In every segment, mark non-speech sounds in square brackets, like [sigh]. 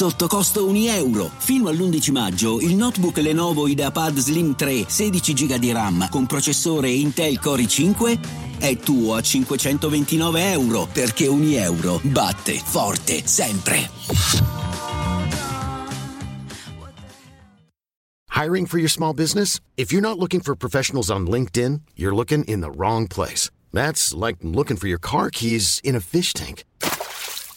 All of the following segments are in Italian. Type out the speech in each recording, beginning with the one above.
sotto costo 1 euro. Fino all'11 maggio il notebook Lenovo IdeaPad Slim 3 16 GB di RAM con processore Intel Core i5 è tuo a 529 euro perché 1 euro batte forte sempre. Hiring for your small business? If you're not looking for professionals on LinkedIn, you're looking in the wrong place. That's like looking for your car keys in a fish tank.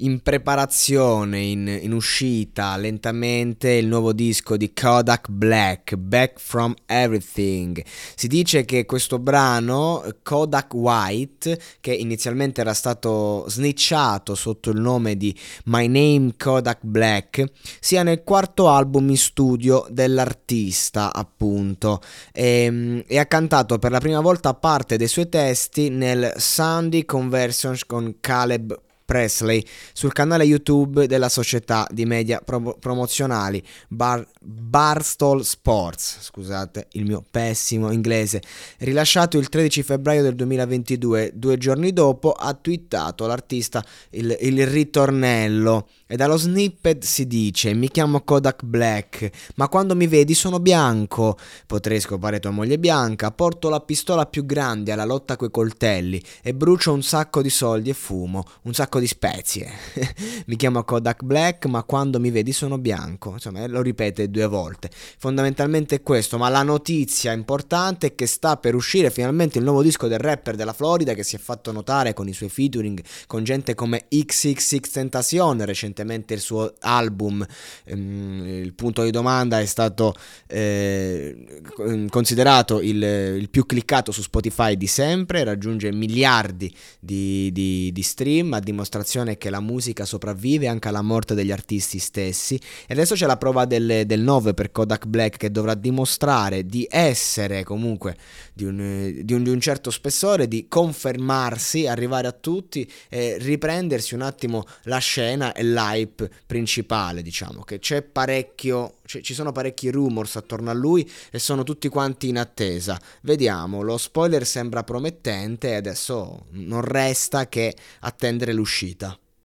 In preparazione, in, in, uscita lentamente il nuovo disco di Kodak Black, Back from Everything. Si dice che questo brano, Kodak White, che inizialmente era stato snitchato sotto il nome di My Name Kodak Black, sia nel quarto album in studio dell'artista, appunto, e, ehm, e ha cantato per la prima volta parte dei suoi testi nel Sunday Conversions con Caleb Presley sul canale YouTube della società di media pro- promozionali Bar- Barstool Sports, scusate il mio pessimo inglese, rilasciato il 13 febbraio del 2022, due giorni dopo ha twittato l'artista il, il ritornello e dallo snippet si dice mi chiamo Kodak Black, ma quando mi vedi sono bianco, potrei scopare tua moglie bianca, porto la pistola più grande alla lotta coi coltelli e brucio un sacco di soldi e fumo, un sacco di spezie. [laughs] mi chiamo Kodak Black, ma quando mi vedi sono bianco, insomma lo ripete due volte. Fondamentalmente è questo, ma la notizia importante è che sta per uscire finalmente il nuovo disco del rapper della Florida che si è fatto notare con i suoi featuring con gente come XXX Tentacion recentemente recentemente il suo album, ehm, il punto di domanda è stato eh, considerato il, il, più cliccato su Spotify di sempre, raggiunge miliardi di, di, di, stream, a dimostrazione che la musica sopravvive anche alla morte degli artisti stessi. E adesso c'è la prova del, del 9 per Kodak Black che dovrà dimostrare di essere comunque di un, di un, di un certo spessore, di confermarsi, arrivare a tutti e riprendersi un attimo la scena e la l'hype principale, diciamo, che c'è parecchio, c- ci sono parecchi rumors attorno a lui e sono tutti quanti in attesa. Vediamo, lo spoiler sembra promettente e adesso non resta che attendere l'uscita.